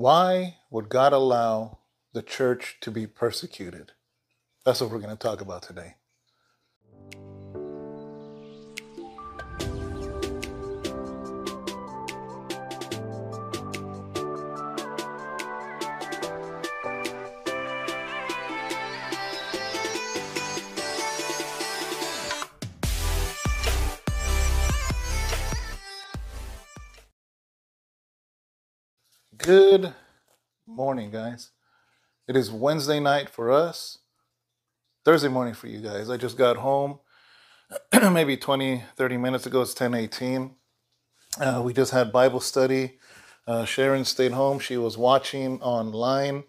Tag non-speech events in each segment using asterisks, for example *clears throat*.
Why would God allow the church to be persecuted? That's what we're going to talk about today. Good morning, guys. It is Wednesday night for us, Thursday morning for you guys. I just got home *clears throat* maybe 20, 30 minutes ago. It's 1018. Uh, we just had Bible study. Uh, Sharon stayed home. She was watching online.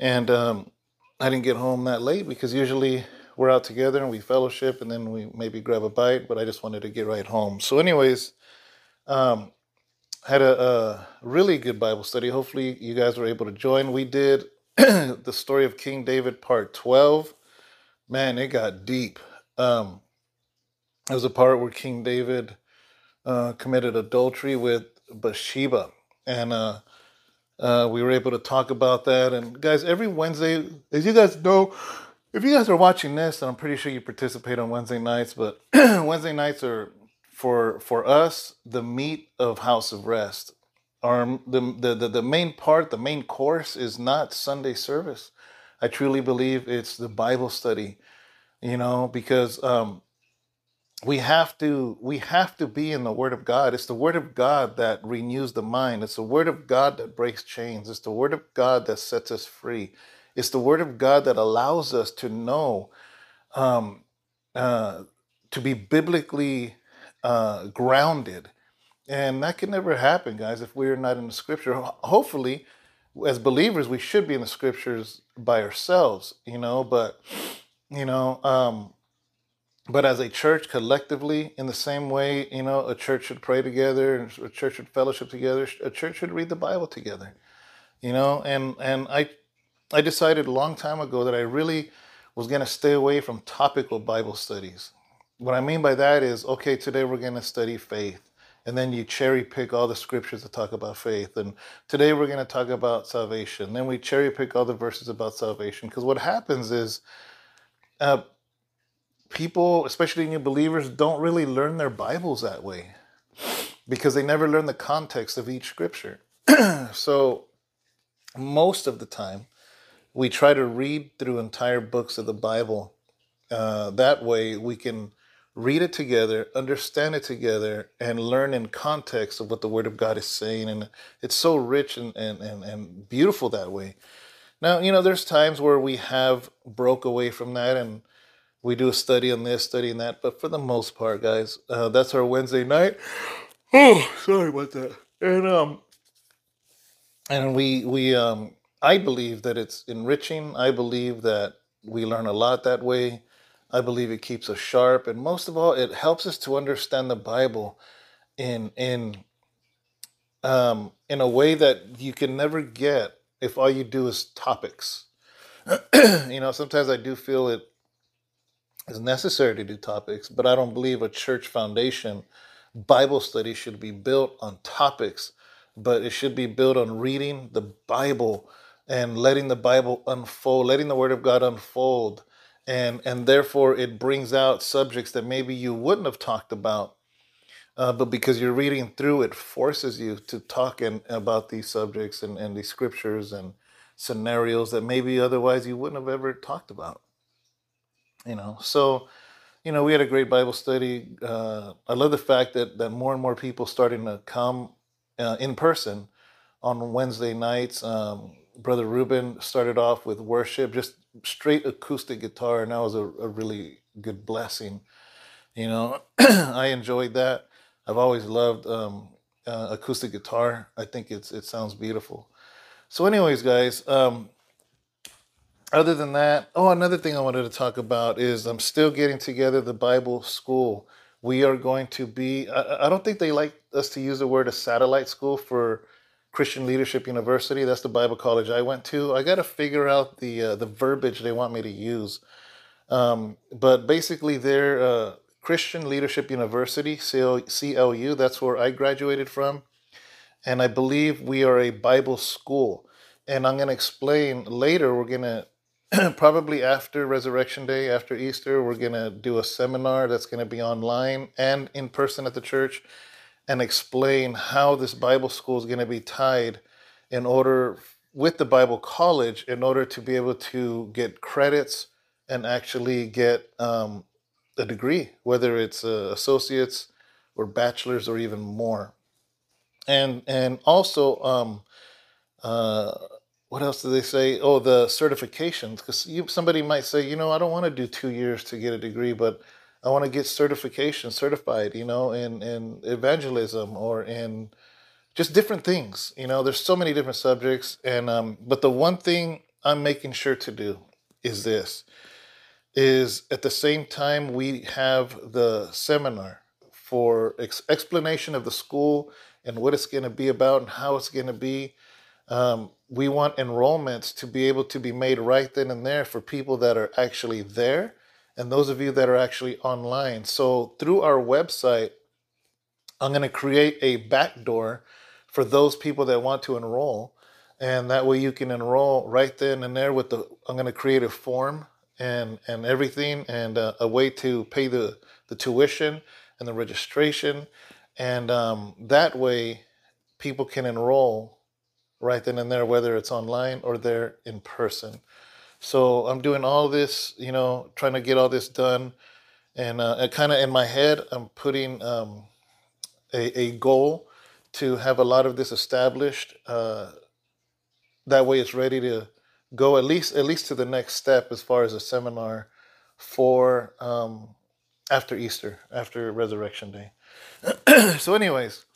And um, I didn't get home that late because usually we're out together and we fellowship and then we maybe grab a bite, but I just wanted to get right home. So, anyways, um, had a, a, really good Bible study. Hopefully, you guys were able to join. We did *clears throat* the story of King David, part 12. Man, it got deep. Um, there was a part where King David uh, committed adultery with Bathsheba. And uh, uh, we were able to talk about that. And guys, every Wednesday, as you guys know, if you guys are watching this, and I'm pretty sure you participate on Wednesday nights, but *clears throat* Wednesday nights are for for us the meat of house of rest our the, the the main part the main course is not sunday service. I truly believe it's the bible study you know because um we have to we have to be in the word of god. It's the word of god that renews the mind. It's the word of god that breaks chains. It's the word of god that sets us free. It's the word of god that allows us to know um uh to be biblically uh, grounded. And that can never happen, guys, if we're not in the scripture. Hopefully, as believers, we should be in the scriptures by ourselves, you know, but, you know, um, but as a church collectively, in the same way, you know, a church should pray together, a church should fellowship together, a church should read the Bible together, you know, and, and I, I decided a long time ago that I really was going to stay away from topical Bible studies. What I mean by that is, okay, today we're going to study faith. And then you cherry pick all the scriptures to talk about faith. And today we're going to talk about salvation. Then we cherry pick all the verses about salvation. Because what happens is, uh, people, especially new believers, don't really learn their Bibles that way because they never learn the context of each scripture. *clears throat* so, most of the time, we try to read through entire books of the Bible. Uh, that way, we can read it together, understand it together, and learn in context of what the Word of God is saying. And it's so rich and, and, and, and beautiful that way. Now, you know, there's times where we have broke away from that and we do a study on this, study on that. But for the most part, guys, uh, that's our Wednesday night. Oh, sorry about that. And um, and we we um, I believe that it's enriching. I believe that we learn a lot that way. I believe it keeps us sharp, and most of all, it helps us to understand the Bible in in um, in a way that you can never get if all you do is topics. *clears throat* you know, sometimes I do feel it is necessary to do topics, but I don't believe a church foundation Bible study should be built on topics, but it should be built on reading the Bible and letting the Bible unfold, letting the Word of God unfold and and therefore it brings out subjects that maybe you wouldn't have talked about uh, but because you're reading through it forces you to talk in, about these subjects and, and these scriptures and scenarios that maybe otherwise you wouldn't have ever talked about you know? So you know we had a great bible study uh, i love the fact that that more and more people starting to come uh, in person on wednesday nights um, brother ruben started off with worship just straight acoustic guitar, and that was a, a really good blessing. You know, *clears throat* I enjoyed that. I've always loved um, uh, acoustic guitar. I think it's it sounds beautiful. So, anyways, guys. Um, other than that, oh, another thing I wanted to talk about is I'm still getting together the Bible school. We are going to be. I, I don't think they like us to use the word a satellite school for Christian Leadership University. That's the Bible college I went to. I got to figure out the uh, the verbiage they want me to use. Um, but basically, they're uh, Christian Leadership University, CLU. That's where I graduated from, and I believe we are a Bible school. And I'm going to explain later. We're going to *clears throat* probably after Resurrection Day, after Easter, we're going to do a seminar that's going to be online and in person at the church and explain how this Bible school is going to be tied in order with the Bible college in order to be able to get credits and actually get um, a degree, whether it's uh, associates or bachelor's or even more. And and also, um, uh, what else do they say? Oh, the certifications. Because somebody might say, you know, I don't want to do two years to get a degree, but I want to get certification, certified, you know, in in evangelism or in just different things. You know, there's so many different subjects, and um, but the one thing I'm making sure to do is this: is at the same time we have the seminar for ex- explanation of the school and what it's going to be about and how it's going to be. Um, we want enrollments to be able to be made right then and there for people that are actually there and those of you that are actually online. So through our website, I'm going to create a backdoor for those people that want to enroll. And that way you can enroll right then and there with the, I'm going to create a form and, and everything and uh, a way to pay the, the tuition and the registration. And um, that way people can enroll right then and there, whether it's online or there in person. So I'm doing all this, you know, trying to get all this done. And uh, kind of in my head, I'm putting um, a, a goal to have a lot of this established. Uh, that way it's ready to go at least at least to the next step as far as a seminar for um, after Easter, after Resurrection Day. *clears throat* so, anyways,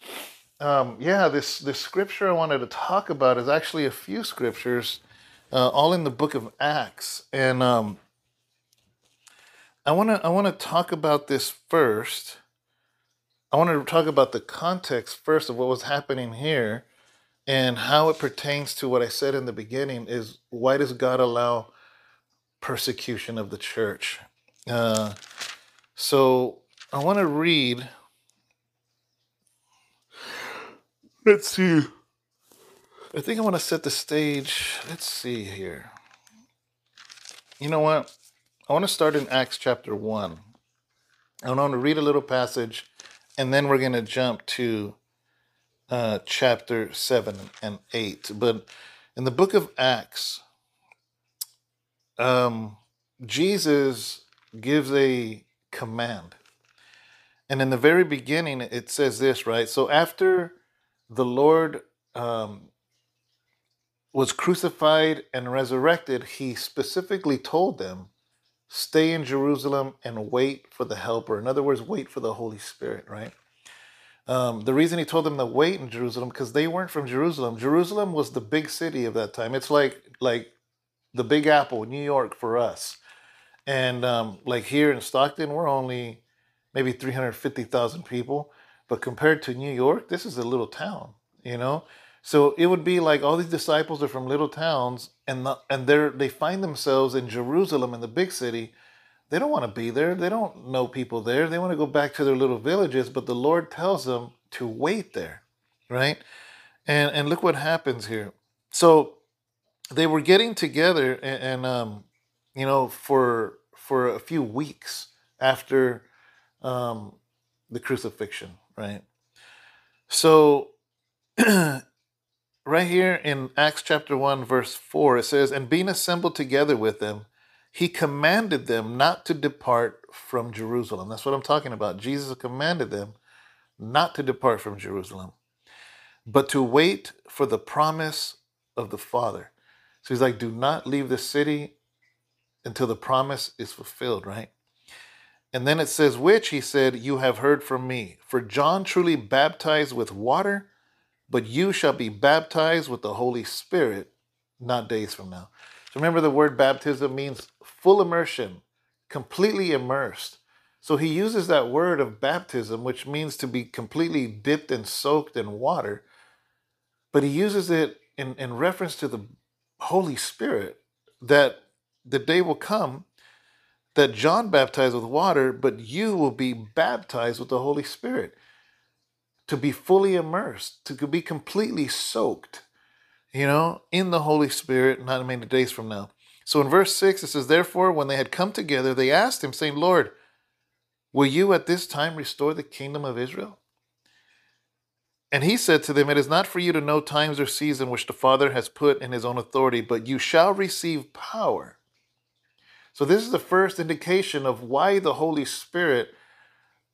um, yeah, this this scripture I wanted to talk about is actually a few scriptures uh, all in the book of Acts. And um, I want to I want to talk about this first. I want to talk about the context first of what was happening here and how it pertains to what I said in the beginning is why does God allow persecution of the church? Uh, so I want to read. Let's see. I think I want to set the stage. Let's see here. You know what? I want to start in Acts chapter 1. And I want to read a little passage, and then we're going to jump to uh, chapter 7 and 8. But in the book of Acts, um, Jesus gives a command. And in the very beginning, it says this, right? So after the Lord um, was crucified and resurrected, he specifically told them, stay in Jerusalem and wait for the helper. In other words, wait for the Holy Spirit, right? Um, the reason he told them to wait in Jerusalem because they weren't from Jerusalem. Jerusalem was the big city of that time. It's like like the Big Apple, New York for us, and um, like here in Stockton, we're only maybe three hundred fifty thousand people, but compared to New York, this is a little town, you know. So it would be like all these disciples are from little towns, and the, and they they find themselves in Jerusalem, in the big city. They don't want to be there. They don't know people there. They want to go back to their little villages. But the Lord tells them to wait there, right? And and look what happens here. So they were getting together, and, and um, you know, for for a few weeks after um, the crucifixion, right? So *clears throat* right here in Acts chapter 1, verse 4, it says, And being assembled together with them, he commanded them not to depart from Jerusalem. That's what I'm talking about. Jesus commanded them not to depart from Jerusalem, but to wait for the promise of the Father. So he's like, Do not leave the city until the promise is fulfilled, right? And then it says, Which he said, You have heard from me. For John truly baptized with water but you shall be baptized with the Holy Spirit not days from now. So remember, the word baptism means full immersion, completely immersed. So he uses that word of baptism, which means to be completely dipped and soaked in water, but he uses it in, in reference to the Holy Spirit, that the day will come that John baptized with water, but you will be baptized with the Holy Spirit to be fully immersed, to be completely soaked, you know, in the Holy Spirit not many days from now. So in verse 6, it says, Therefore, when they had come together, they asked him, saying, Lord, will you at this time restore the kingdom of Israel? And he said to them, It is not for you to know times or season which the Father has put in his own authority, but you shall receive power. So, this is the first indication of why the Holy Spirit,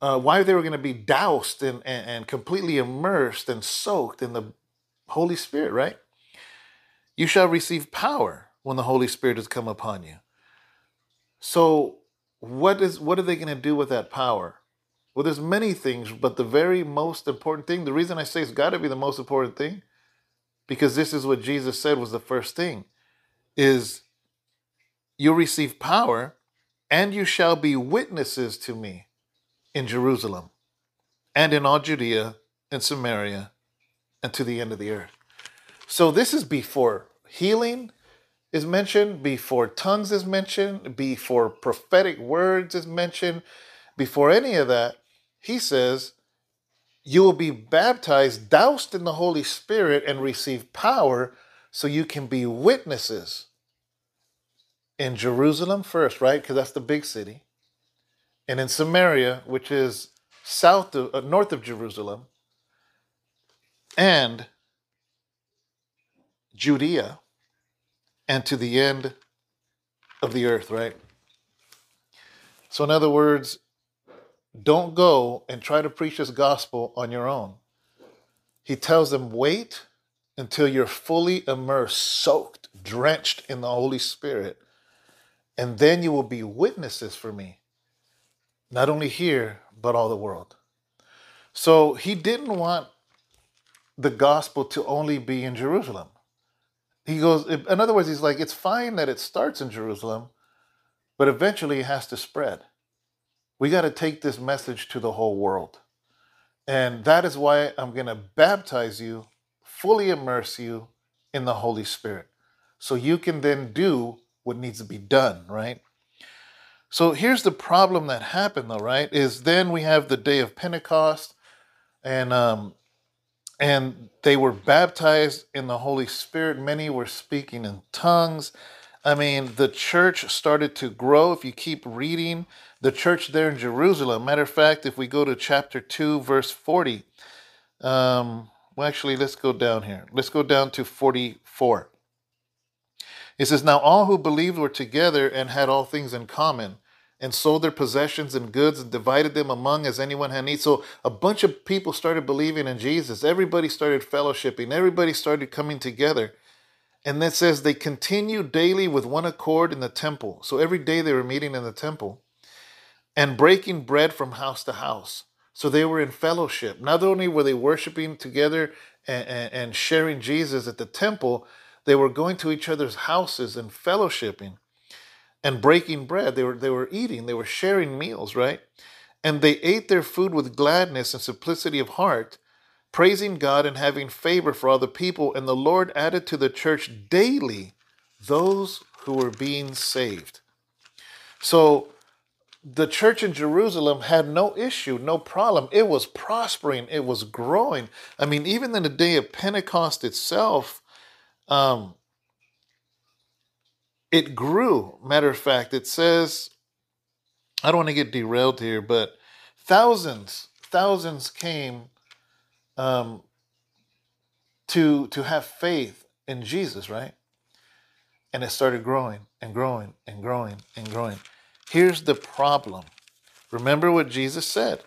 uh, why they were going to be doused and, and, and completely immersed and soaked in the Holy Spirit, right? You shall receive power when the Holy Spirit has come upon you. So, what is what are they going to do with that power? Well, there's many things, but the very most important thing, the reason I say it's got to be the most important thing, because this is what Jesus said was the first thing, is you'll receive power and you shall be witnesses to me in Jerusalem and in all Judea and Samaria and to the end of the earth. So this is before healing is mentioned, before tongues is mentioned, before prophetic words is mentioned, before any of that he says, You will be baptized, doused in the Holy Spirit, and receive power so you can be witnesses in Jerusalem first, right? Because that's the big city. And in Samaria, which is south of, uh, north of Jerusalem, and Judea, and to the end of the earth, right? So, in other words, don't go and try to preach this gospel on your own. He tells them, wait until you're fully immersed, soaked, drenched in the Holy Spirit, and then you will be witnesses for me, not only here, but all the world. So he didn't want the gospel to only be in Jerusalem. He goes, in other words, he's like, it's fine that it starts in Jerusalem, but eventually it has to spread. We got to take this message to the whole world. And that is why I'm going to baptize you, fully immerse you in the Holy Spirit. So you can then do what needs to be done, right? So here's the problem that happened though, right? Is then we have the day of Pentecost and um and they were baptized in the Holy Spirit. Many were speaking in tongues. I mean, the church started to grow. If you keep reading, the church there in Jerusalem. Matter of fact, if we go to chapter 2, verse 40, um, well, actually, let's go down here. Let's go down to 44. It says, Now all who believed were together and had all things in common, and sold their possessions and goods and divided them among as anyone had need. So a bunch of people started believing in Jesus. Everybody started fellowshipping. Everybody started coming together. And that says they continued daily with one accord in the temple. So every day they were meeting in the temple and breaking bread from house to house. So they were in fellowship. Not only were they worshiping together and, and, and, sharing Jesus at the temple, they were going to each other's houses and fellowshipping and breaking bread. They were, they were eating, they were sharing meals, right? And they ate their food with gladness and simplicity of heart, praising God and having favor for the people. And the Lord added to the church daily those who were being saved. So the church in Jerusalem had no issue, no problem. It was prospering, it was growing. I mean, even in the day of Pentecost itself, um, it grew. Matter of fact, it says, I don't want to get derailed here, but thousands, thousands came um, to to have faith in Jesus, right? And it started growing and growing and growing and growing. Here's the problem. Remember what Jesus said.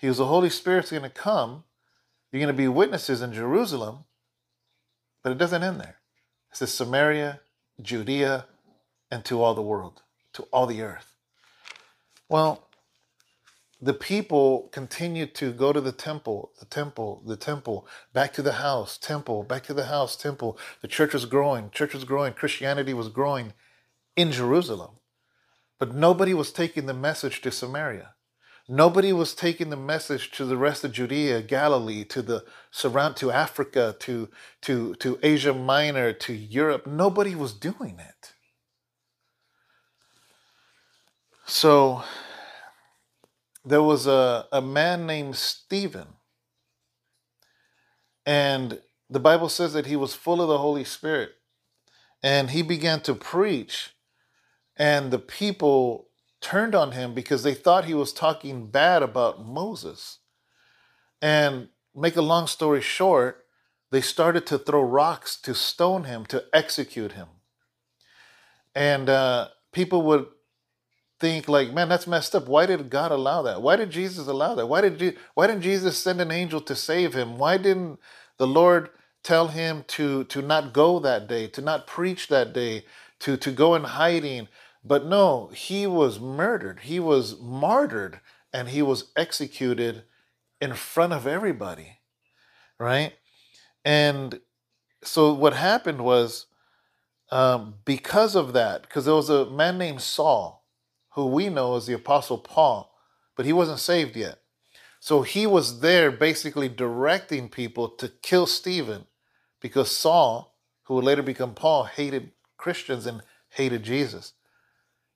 He was the Holy Spirit's going to come. You're going to be witnesses in Jerusalem, but it doesn't end there. It says Samaria, Judea, and to all the world, to all the earth. Well, the people continued to go to the temple, the temple, the temple, back to the house, temple, back to the house, temple. The church was growing, church was growing, Christianity was growing in Jerusalem. But nobody was taking the message to Samaria. Nobody was taking the message to the rest of Judea, Galilee, to the surround to Africa, to to to Asia Minor, to Europe. Nobody was doing it. So there was a, a man named Stephen. And the Bible says that he was full of the Holy Spirit. And he began to preach, and the people turned on him because they thought he was talking bad about Moses. And make a long story short, they started to throw rocks to stone him, to execute him. And uh, people would think like, man, that's messed up. Why did God allow that? Why did Jesus allow that? Why did you, why didn't Jesus send an angel to save him? Why didn't the Lord tell him to to not go that day, to not preach that day, to to go in hiding? But no, he was murdered. He was martyred and he was executed in front of everybody. Right? And so what happened was um, because of that, because there was a man named Saul who we know as the Apostle Paul, but he wasn't saved yet. So he was there basically directing people to kill Stephen because Saul, who would later become Paul, hated Christians and hated Jesus.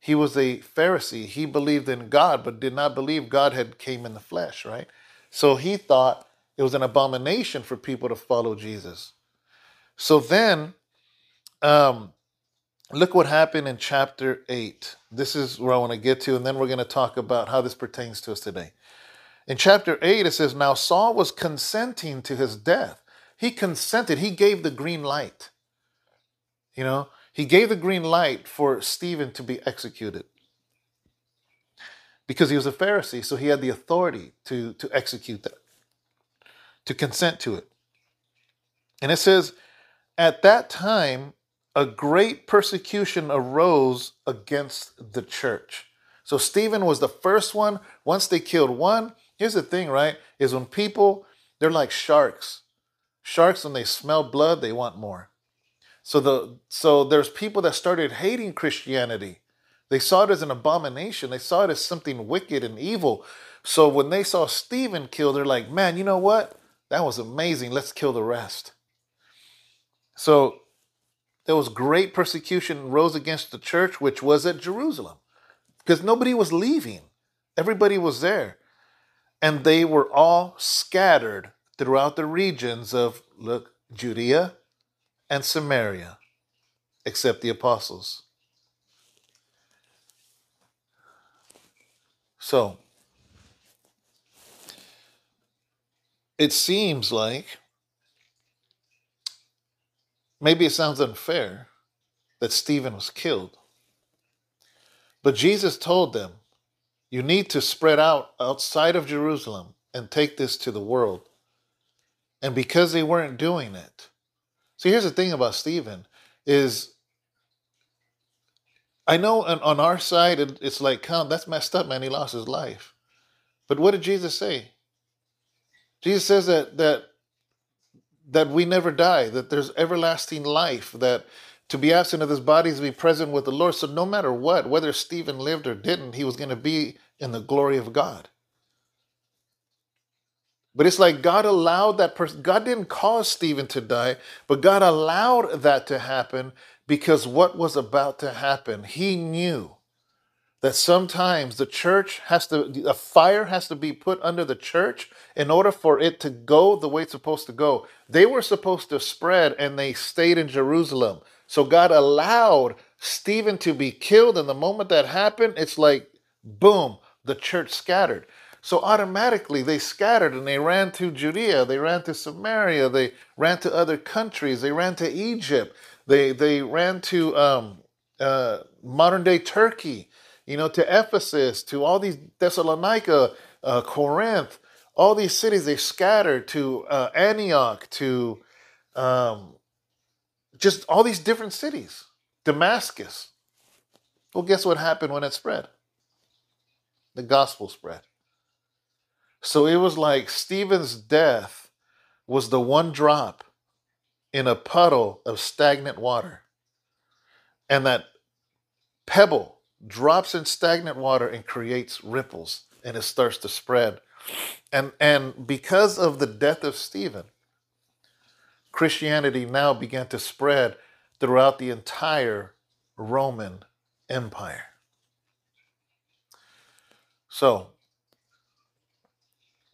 He was a Pharisee. He believed in God, but did not believe God had came in the flesh, right? So he thought it was an abomination for people to follow Jesus. So then um, look what happened in chapter 8. This is where I want to get to, and then we're going to talk about how this pertains to us today. In chapter 8, it says, Now Saul was consenting to his death. He consented, he gave the green light. You know, he gave the green light for Stephen to be executed because he was a Pharisee, so he had the authority to, to execute that, to consent to it. And it says, At that time, a great persecution arose against the church. So Stephen was the first one. Once they killed one, here's the thing, right? Is when people, they're like sharks. Sharks, when they smell blood, they want more. So the so there's people that started hating Christianity. They saw it as an abomination. They saw it as something wicked and evil. So when they saw Stephen killed, they're like, man, you know what? That was amazing. Let's kill the rest. So there was great persecution rose against the church, which was at Jerusalem, because nobody was leaving. Everybody was there. And they were all scattered throughout the regions of, look, Judea and Samaria, except the apostles. So, it seems like Maybe it sounds unfair that Stephen was killed. But Jesus told them, You need to spread out outside of Jerusalem and take this to the world. And because they weren't doing it. See, here's the thing about Stephen is I know on, on our side it's like, come, that's messed up, man. He lost his life. But what did Jesus say? Jesus says that that that we never die, that there's everlasting life, that to be absent of this body is to be present with the Lord. So no matter what, whether Stephen lived or didn't, he was going to be in the glory of God. But it's like God allowed that person, God didn't cause Stephen to die, but God allowed that to happen because what was about to happen, he knew that sometimes the church has to, a fire has to be put under the church in order for it to go the way it's supposed to go. They were supposed to spread and they stayed in Jerusalem. So God allowed Stephen to be killed. And the moment that happened, it's like, boom, the church scattered. So automatically they scattered and they ran to Judea, they ran to Samaria, they ran to other countries, they ran to Egypt, they, they ran to um, uh, modern day Turkey you know, to Ephesus, to all these Thessalonica, uh, Corinth, all these cities they scattered to uh, Antioch, to um, just all these different cities, Damascus. Well, guess what happened when it spread? The gospel spread. So it was like Stephen's death was the one drop in a puddle of stagnant water. And that pebble drops in stagnant water and creates ripples and it starts to spread. And and because of the death of Stephen, Christianity now began to spread throughout the entire Roman Empire. So,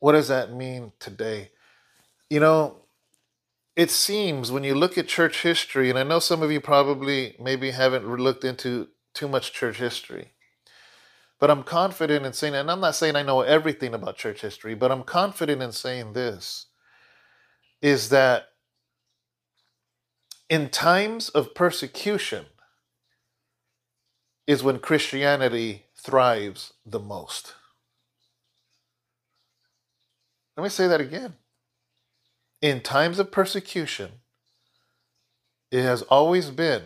what does that mean today? You know, it seems when you look at church history, and I know some of you probably maybe haven't looked into too much church history, but I'm confident in saying, and I'm not saying I know everything about church history, but I'm confident in saying this is that in times of persecution is when Christianity thrives the most. Let me say that again. In times of persecution, it has always been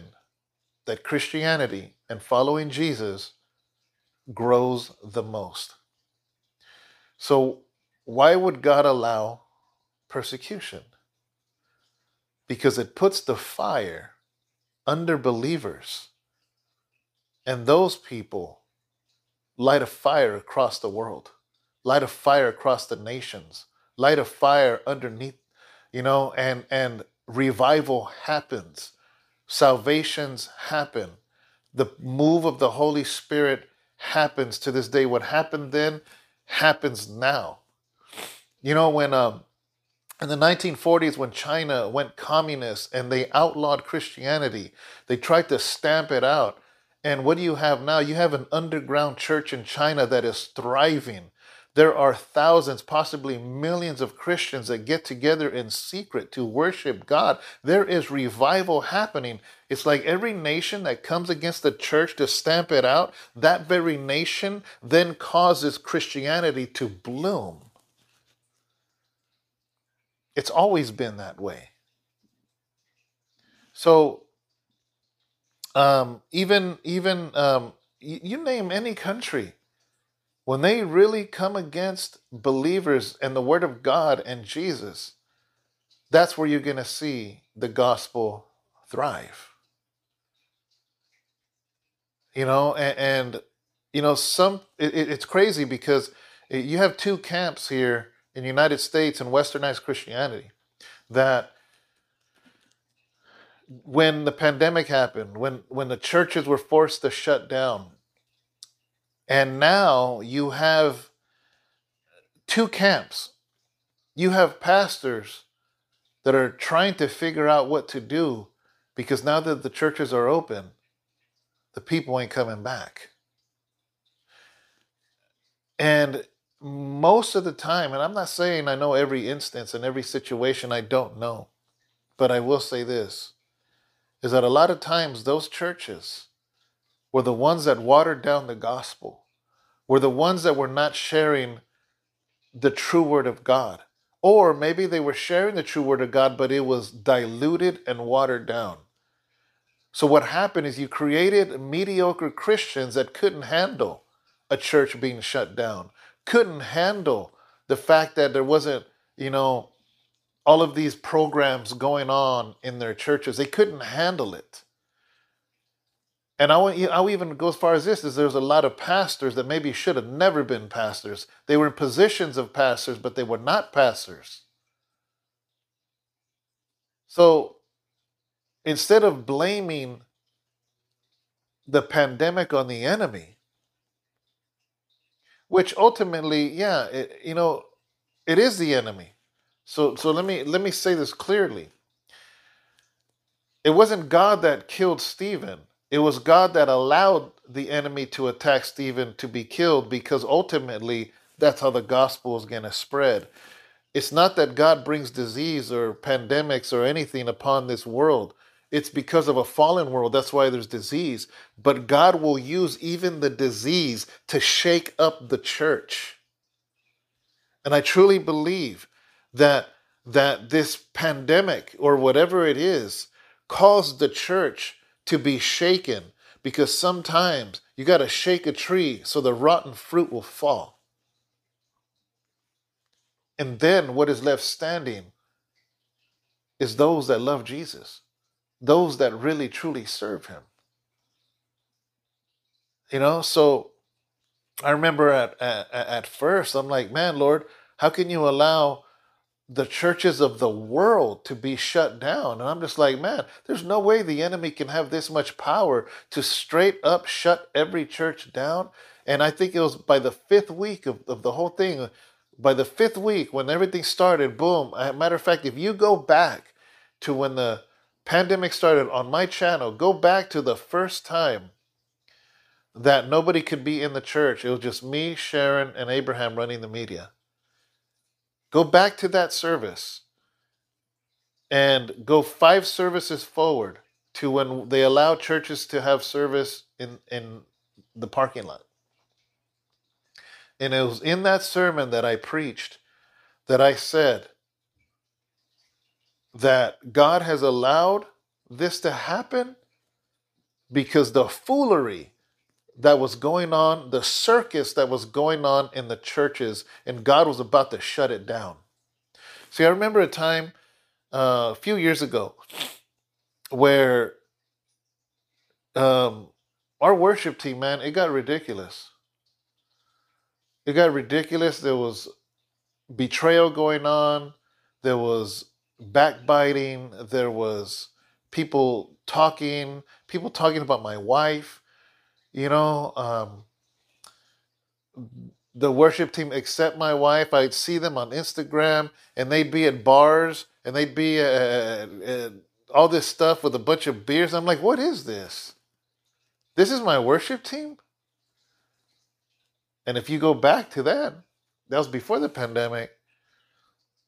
that Christianity and following Jesus grows the most. So, why would God allow persecution? Because it puts the fire under believers, and those people light a fire across the world, light a fire across the nations, light a fire underneath, you know, and and revival happens, salvations happen, the move of the Holy Spirit happens to this day. What happened then happens now. You know, when um, in the 1940s, when China went communist and they outlawed Christianity, they tried to stamp it out. And what do you have now? You have an underground church in China that is thriving. There are thousands, possibly millions of Christians that get together in secret to worship God. There is revival happening. It's like every nation that comes against the church to stamp it out, that very nation then causes Christianity to bloom. It's always been that way. So, um, even even um, you, you name any country, when they really come against believers and the Word of God and Jesus, that's where you're going to see the gospel thrive. You know, and, and you know, some it, it's crazy because you have two camps here in the United States and westernized Christianity that when the pandemic happened, when when the churches were forced to shut down, and now you have two camps. You have pastors that are trying to figure out what to do because now that the churches are open, the people ain't coming back. And most of the time, and I'm not saying I know every instance and every situation, I don't know, but I will say this is that a lot of times those churches were the ones that watered down the gospel, were the ones that were not sharing the true word of God. Or maybe they were sharing the true word of God, but it was diluted and watered down. So what happened is you created mediocre Christians that couldn't handle a church being shut down, couldn't handle the fact that there wasn't, you know, all of these programs going on in their churches. They couldn't handle it. And I want I'll even go as far as this: is there's a lot of pastors that maybe should have never been pastors. They were in positions of pastors, but they were not pastors. So instead of blaming the pandemic on the enemy, which ultimately, yeah, it, you know, it is the enemy. So so let me let me say this clearly. It wasn't God that killed Stephen it was God that allowed the enemy to attack Stephen to be killed because ultimately that's how the gospel is going to spread. It's not that God brings disease or pandemics or anything upon this world. It's because of a fallen world. That's why there's disease. But God will use even the disease to shake up the church. And I truly believe that that this pandemic or whatever it is caused the church to be shaken because sometimes you got to shake a tree so the rotten fruit will fall. And then what is left standing is those that love Jesus, those that really truly serve him. You know, so I remember at, at, at first, I'm like, man, Lord, how can you allow the churches of the world to be shut down. And I'm just like, man, there's no way the enemy can have this much power to straight up shut every church down. And I think it was by the fifth week of, of the whole thing, by the fifth week when everything started, boom. matter of fact, if you go back to when the pandemic started on my channel, go back to the first time that nobody could be in the church. It was just me, Sharon, and Abraham running the media. Go back to that service and go five services forward to when they allow churches to have service in, in the parking lot. And it was in that sermon that I preached that I said that God has allowed this to happen because the foolery that was going on, the circus that was going on in the churches, and God was about to shut it down. See, I remember a time uh, a few years ago where um, our worship team, man, it got ridiculous. It got ridiculous. There was betrayal going on. There was backbiting. There was people talking, people talking about my wife. You know, um, the worship team except my wife. I'd see them on Instagram, and they'd be at bars, and they'd be at, at all this stuff with a bunch of beers. I'm like, what is this? This is my worship team. And if you go back to that, that was before the pandemic.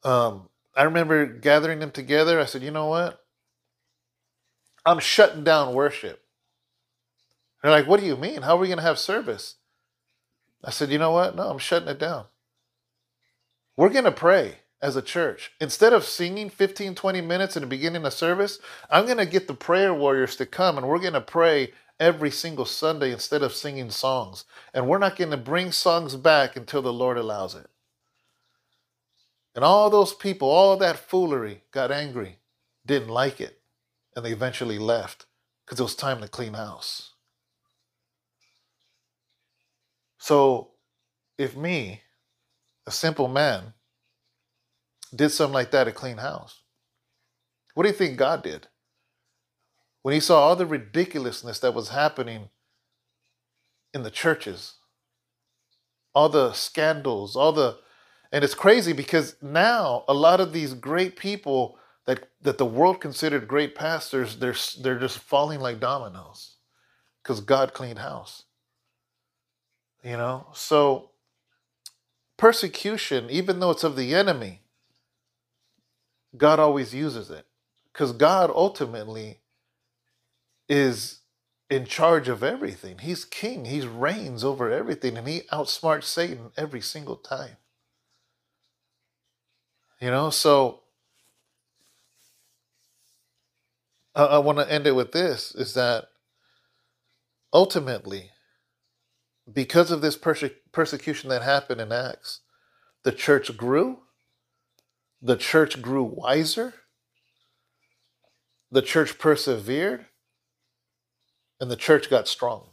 Um, I remember gathering them together. I said, you know what? I'm shutting down worship. They're like, what do you mean? How are we going to have service? I said, you know what? No, I'm shutting it down. We're going to pray as a church. Instead of singing 15, 20 minutes in the beginning of service, I'm going to get the prayer warriors to come and we're going to pray every single Sunday instead of singing songs. And we're not going to bring songs back until the Lord allows it. And all those people, all that foolery, got angry, didn't like it and they eventually left because it was time to clean house. So, if me, a simple man, did something like that to clean house, what do you think God did? When he saw all the ridiculousness that was happening in the churches, all the scandals, all the and it's crazy because now a lot of these great people that that the world considered great pastors, they're they're just falling like dominoes because God cleaned house. You know, so persecution, even though it's of the enemy, God always uses it because God ultimately is in charge of everything. He's king. He reigns over everything, and he outsmarts Satan every single time. You know, so I, I want to end it with this is that ultimately, because of this perse- persecution that happened in Acts, the church grew, the church grew wiser, the church persevered, and the church got strong.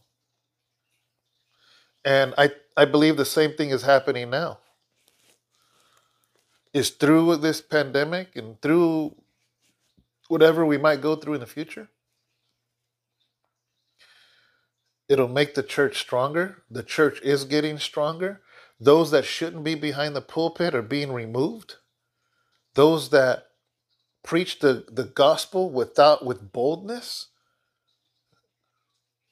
And I, I believe the same thing is happening now. Is through this pandemic and through whatever we might go through in the future. It'll make the church stronger. The church is getting stronger. Those that shouldn't be behind the pulpit are being removed. Those that preach the, the gospel without with boldness,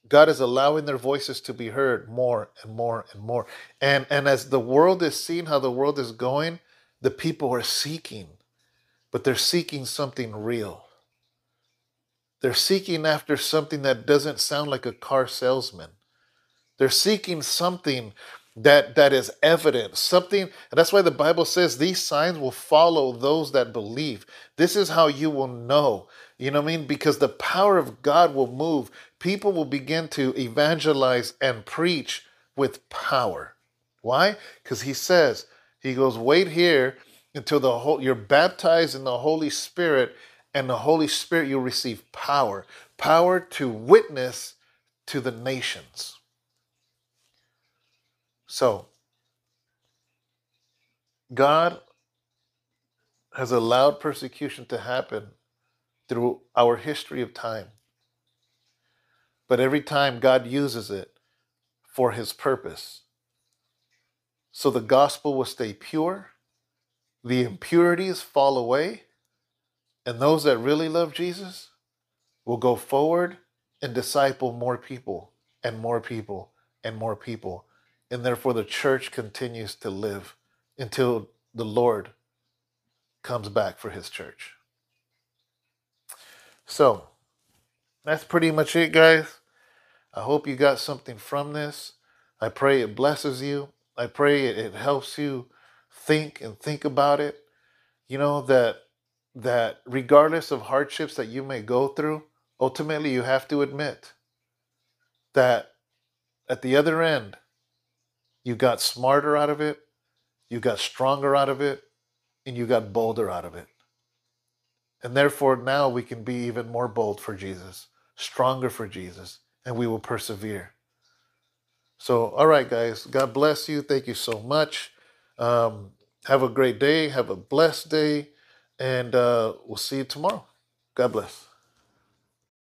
God is allowing their voices to be heard more and more and more. And and as the world is seeing how the world is going, the people are seeking but they're seeking something real. They're seeking after something that doesn't sound like a car salesman. They're seeking something that that is evident something and that's why the bible says these signs will follow those that believe. This is how you will know you know what i mean? Because the power of god will move. People will begin to evangelize and preach with power. Why? Because he says he goes wait here until the whole you're baptized in the Holy Spirit, and the Holy Spirit you'll receive power, power to witness to the nations. So, God has allowed persecution to happen through our history of time. But every time God uses it for his purpose. So the gospel will stay pure the impurities fall away And those that really love Jesus will go forward and disciple more people and more people and more people. And therefore, the church continues to live until the Lord comes back for his church. So, that's pretty much it, guys. I hope you got something from this. I pray it blesses you. I pray it, helps you think and think about it. You know that that regardless of hardships that you may go through, ultimately you have to admit that at the other end, you got smarter out of it, you got stronger out of it, and you got bolder out of it. And therefore, now we can be even more bold for Jesus, stronger for Jesus, and we will persevere. So, all right, guys, God bless you. Thank you so much. Um, have a great day. Have a blessed day. And uh, we'll see you tomorrow. God bless.